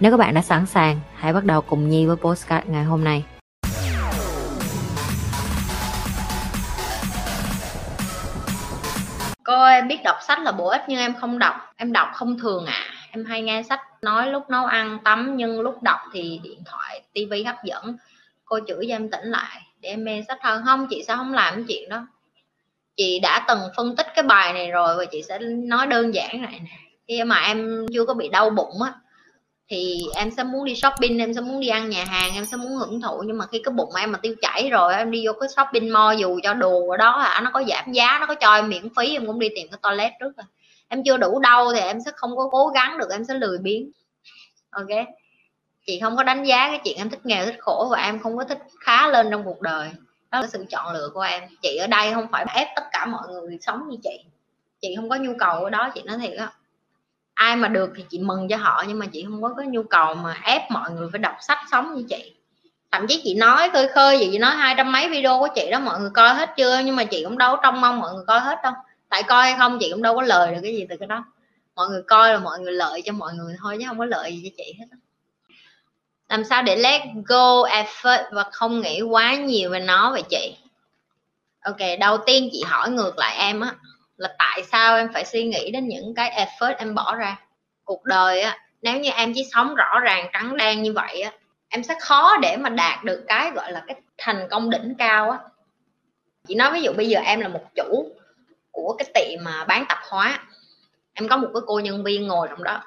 Nếu các bạn đã sẵn sàng, hãy bắt đầu cùng Nhi với postcard ngày hôm nay. Cô em biết đọc sách là bổ ích nhưng em không đọc, em đọc không thường ạ. À. Em hay nghe sách nói lúc nấu ăn tắm nhưng lúc đọc thì điện thoại, tivi hấp dẫn. Cô chửi cho em tỉnh lại để em mê sách hơn không chị sao không làm cái chuyện đó chị đã từng phân tích cái bài này rồi và chị sẽ nói đơn giản này nè khi mà em chưa có bị đau bụng á thì em sẽ muốn đi shopping, em sẽ muốn đi ăn nhà hàng, em sẽ muốn hưởng thụ. Nhưng mà khi cái bụng em mà tiêu chảy rồi em đi vô cái shopping mall dù cho đồ ở đó hả nó có giảm giá, nó có cho em miễn phí, em cũng đi tìm cái toilet trước rồi em chưa đủ đau thì em sẽ không có cố gắng được, em sẽ lười biếng. Ok? Chị không có đánh giá cái chuyện em thích nghèo, thích khổ và em không có thích khá lên trong cuộc đời. Đó là sự chọn lựa của em. Chị ở đây không phải ép tất cả mọi người sống như chị. Chị không có nhu cầu ở đó, chị nói thiệt á ai mà được thì chị mừng cho họ, nhưng mà chị không có cái nhu cầu mà ép mọi người phải đọc sách sống như chị. Thậm chí chị nói khơi khơi gì chị nói hai trăm mấy video của chị đó, mọi người coi hết chưa? Nhưng mà chị cũng đâu trông mong mọi người coi hết đâu. Tại coi hay không, chị cũng đâu có lời được cái gì từ cái đó. Mọi người coi là mọi người lợi cho mọi người thôi, chứ không có lợi gì cho chị hết làm sao để let go effort và không nghĩ quá nhiều về nó vậy chị? Ok, đầu tiên chị hỏi ngược lại em á là tại sao em phải suy nghĩ đến những cái effort em bỏ ra? Cuộc đời á, nếu như em chỉ sống rõ ràng, trắng đen như vậy á, em sẽ khó để mà đạt được cái gọi là cái thành công đỉnh cao á. Chị nói ví dụ bây giờ em là một chủ của cái tiệm mà bán tạp hóa, em có một cái cô nhân viên ngồi trong đó.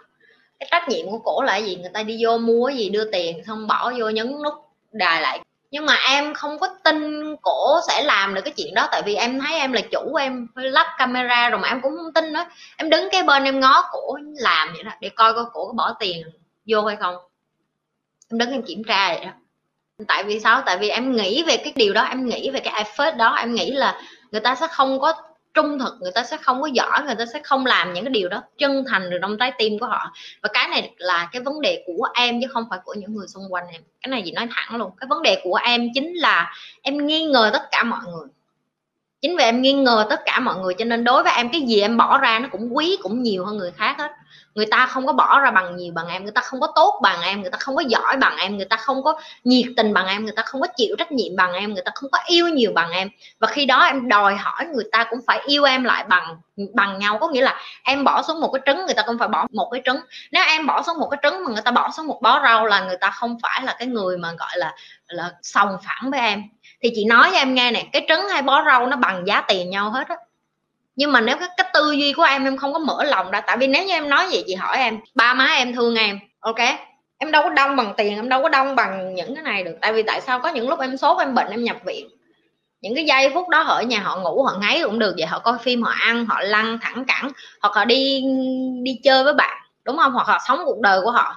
Cái trách nhiệm của cổ là gì? Người ta đi vô mua gì, đưa tiền, xong bỏ vô nhấn nút, đài lại nhưng mà em không có tin cổ sẽ làm được cái chuyện đó, tại vì em thấy em là chủ, em lắp camera rồi mà em cũng không tin nữa. Em đứng cái bên em ngó cổ làm vậy đó, để coi coi cổ có bỏ tiền vô hay không. Em đứng em kiểm tra vậy đó. Tại vì sao? Tại vì em nghĩ về cái điều đó, em nghĩ về cái effort đó, em nghĩ là người ta sẽ không có trung thực người ta sẽ không có giỏi, người ta sẽ không làm những cái điều đó. Chân thành được trong trái tim của họ. Và cái này là cái vấn đề của em chứ không phải của những người xung quanh em. Cái này gì nói thẳng luôn. Cái vấn đề của em chính là em nghi ngờ tất cả mọi người. Chính vì em nghi ngờ tất cả mọi người cho nên đối với em, cái gì em bỏ ra nó cũng quý cũng nhiều hơn người khác hết người ta không có bỏ ra bằng nhiều bằng em, người ta không có tốt bằng em, người ta không có giỏi bằng em, người ta không có nhiệt tình bằng em, người ta không có chịu trách nhiệm bằng em, người ta không có yêu nhiều bằng em. Và khi đó em đòi hỏi người ta cũng phải yêu em lại bằng bằng nhau. Có nghĩa là em bỏ xuống một cái trứng, người ta cũng phải bỏ một cái trứng. Nếu em bỏ xuống một cái trứng mà người ta bỏ xuống một bó rau là người ta không phải là cái người mà gọi là là sòng phẳng với em. Thì chị nói cho em nghe nè, cái trứng hay bó rau nó bằng giá tiền nhau hết á nhưng mà nếu cái, cái tư duy của em em không có mở lòng ra tại vì nếu như em nói vậy chị hỏi em ba má em thương em ok? Em đâu có đông bằng tiền em đâu có đông bằng những cái này được tại vì tại sao có những lúc em sốt em bệnh em nhập viện. Những cái giây phút đó ở nhà họ ngủ họ ngáy cũng được vậy họ coi phim họ ăn họ lăn thẳng cẳng hoặc họ đi đi chơi với bạn đúng không? Hoặc họ sống cuộc đời của họ.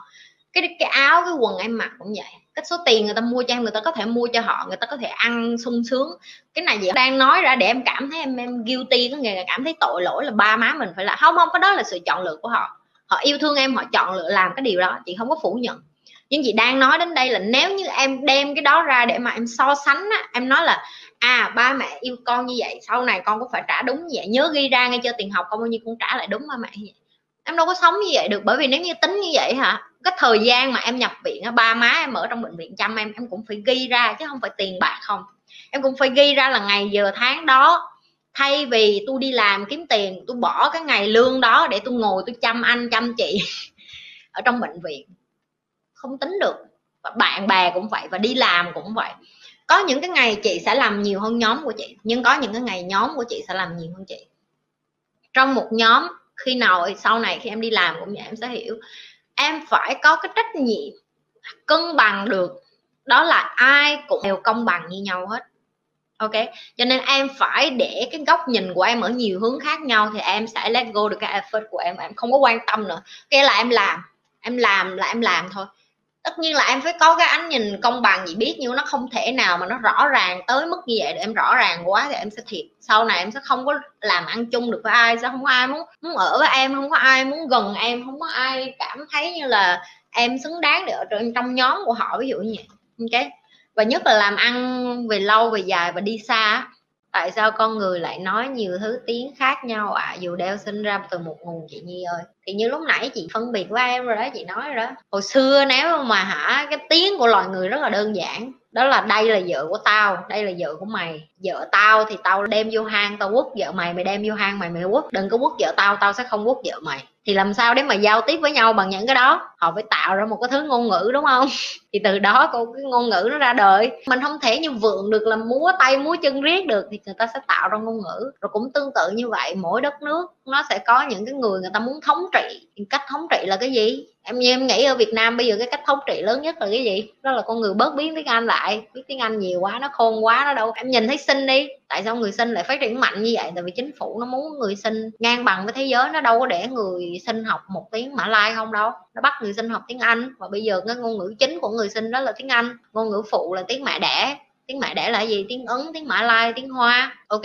Cái cái áo cái quần em mặc cũng vậy cái số tiền người ta mua cho em người ta có thể mua cho họ người ta có thể ăn sung sướng. Cái này gì đang nói ra để em cảm thấy em em guilty có nghĩa là cảm thấy tội lỗi là ba má mình phải là không không có đó là sự chọn lựa của họ. Họ yêu thương em họ chọn lựa làm cái điều đó chị không có phủ nhận. Nhưng chị đang nói đến đây là nếu như em đem cái đó ra để mà em so sánh á, em nói là à ba mẹ yêu con như vậy sau này con cũng phải trả đúng như vậy? Nhớ ghi ra ngay cho tiền học con bao nhiêu con trả lại đúng ba mẹ như vậy em đâu có sống như vậy được, bởi vì nếu như tính như vậy hả, cái thời gian mà em nhập viện ba má em ở trong bệnh viện chăm em em cũng phải ghi ra chứ không phải tiền bạc không. Em cũng phải ghi ra là ngày giờ tháng đó, thay vì tôi đi làm kiếm tiền tôi bỏ cái ngày lương đó để tôi ngồi tôi chăm anh, chăm chị ở trong bệnh viện. Không tính được, và bạn bè cũng vậy, và đi làm cũng vậy. Có những cái ngày chị sẽ làm nhiều hơn nhóm của chị, nhưng có những cái ngày nhóm của chị sẽ làm nhiều hơn chị. Trong một nhóm khi nào, sau này khi em đi làm cũng vậy, em sẽ hiểu. Em phải có cái trách nhiệm cân bằng được. Đó là ai cũng đều công bằng như nhau hết. Ok? Cho nên em phải để cái góc nhìn của em ở nhiều hướng khác nhau thì em sẽ let go được cái effort của em. Em không có quan tâm nữa. Cái là em làm. Em làm là em làm thôi tất nhiên là em phải có cái ánh nhìn công bằng gì biết nhưng nó không thể nào mà nó rõ ràng tới mức như vậy để em rõ ràng quá thì em sẽ thiệt. Sau này em sẽ không có làm ăn chung được với ai, sẽ không có ai muốn muốn ở với em, không có ai muốn gần em, không có ai cảm thấy như là em xứng đáng để ở trong nhóm của họ, ví dụ như vậy. Ok? Và nhất là làm ăn về lâu, về dài và đi xa tại sao con người lại nói nhiều thứ tiếng khác nhau ạ? À, dù đều sinh ra từ một nguồn chị nhi ơi. Thì như lúc nãy chị phân biệt với em rồi đó chị nói rồi đó. Hồi xưa nếu mà hả cái tiếng của loài người rất là đơn giản. Đó là đây là vợ của tao đây là vợ của mày. Vợ tao thì tao đem vô hang tao quất vợ mày mày đem vô hang mày mày quất. Đừng có quất vợ tao tao sẽ không quất vợ mày thì làm sao để mà giao tiếp với nhau bằng những cái đó? Họ phải tạo ra một cái thứ ngôn ngữ, đúng không? Thì từ đó cô cái ngôn ngữ nó ra đời. Mình không thể như vượng được là múa tay, múa chân riết được thì người ta sẽ tạo ra ngôn ngữ. Rồi cũng tương tự như vậy, mỗi đất nước nó sẽ có những cái người người ta muốn thống trị. Cách thống trị là cái gì? Em như em nghĩ ở Việt Nam bây giờ cái cách thống trị lớn nhất là cái gì? Đó là con người bớt biến tiếng Anh lại. Biết tiếng Anh nhiều quá, nó khôn quá, nó đâu. Em nhìn thấy sinh đi. Tại sao người sinh lại phát triển mạnh như vậy? Tại vì chính phủ nó muốn người sinh ngang bằng với thế giới, nó đâu có để người sinh học một tiếng mã lai không đâu. Nó bắt người sinh học tiếng Anh. Và bây giờ cái ngôn ngữ chính của người sinh đó là tiếng Anh. Ngôn ngữ phụ là tiếng mẹ đẻ. Tiếng mẹ đẻ là gì? Tiếng ấn, tiếng mã lai, tiếng hoa. Ok?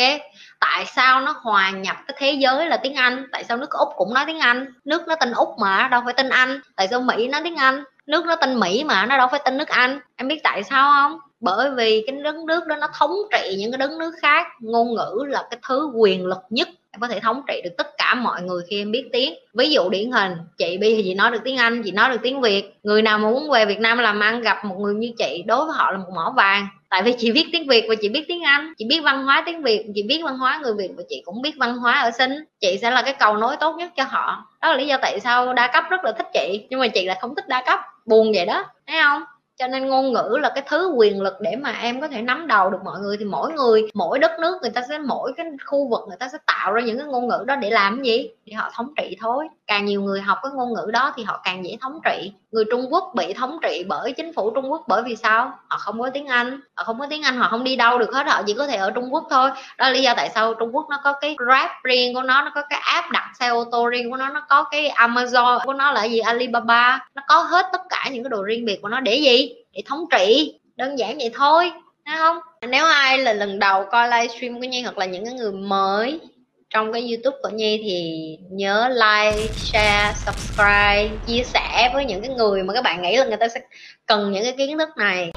Tại sao nó hòa nhập cái thế giới là tiếng anh? Tại sao nước úc cũng nói tiếng anh? Nước nó tên úc mà, đâu phải tên anh. Tại sao mỹ nói tiếng anh? Nước nó tên mỹ mà, nó đâu phải tên nước anh. Em biết tại sao không? Bởi vì cái đất nước đó nó thống trị những cái đất nước khác, ngôn ngữ là cái thứ quyền lực nhất em có thể thống trị được tất cả mọi người khi em biết tiếng. Ví dụ điển hình, chị bi thì chị nói được tiếng anh, chị nói được tiếng việt. Người nào mà muốn về việt nam làm ăn, gặp một người như chị, đối với họ là một mỏ vàng. Tại vì chị biết tiếng việt và chị biết tiếng anh, chị biết văn hóa tiếng việt, chị biết văn hóa người việt và chị cũng biết văn hóa ở sinh chị sẽ là cái cầu nối tốt nhất cho họ. Đó là lý do tại sao đa cấp rất là thích chị, nhưng mà chị là không thích đa cấp, buồn vậy đó, thấy không? Cho nên ngôn ngữ là cái thứ quyền lực để mà em có thể nắm đầu được mọi người. Thì mỗi người, mỗi đất nước người ta sẽ, mỗi cái khu vực người ta sẽ tạo ra những cái ngôn ngữ đó để làm gì? Để họ thống trị thôi. Càng nhiều người học cái ngôn ngữ đó thì họ càng dễ thống trị. Người Trung Quốc bị thống trị bởi chính phủ Trung Quốc bởi vì sao? Họ không có tiếng Anh. Họ không có tiếng Anh, họ không đi đâu được hết họ chỉ có thể ở Trung Quốc thôi. Đó là lý do tại sao Trung Quốc nó có cái Grab riêng của nó nó có cái app đặt xe ô tô riêng của nó nó có cái Amazon của nó là gì? Alibaba. Nó có hết tất cả những cái đồ riêng biệt của nó để gì? Để thống trị đơn giản vậy thôi thấy không? Nếu ai là lần đầu coi livestream của Nhi hoặc là những cái người mới trong cái youtube của Nhi thì nhớ like, share, subscribe, chia sẻ với những cái người mà các bạn nghĩ là người ta sẽ cần những cái kiến thức này.